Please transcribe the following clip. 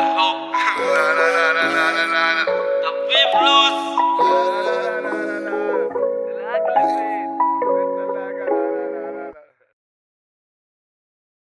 hope.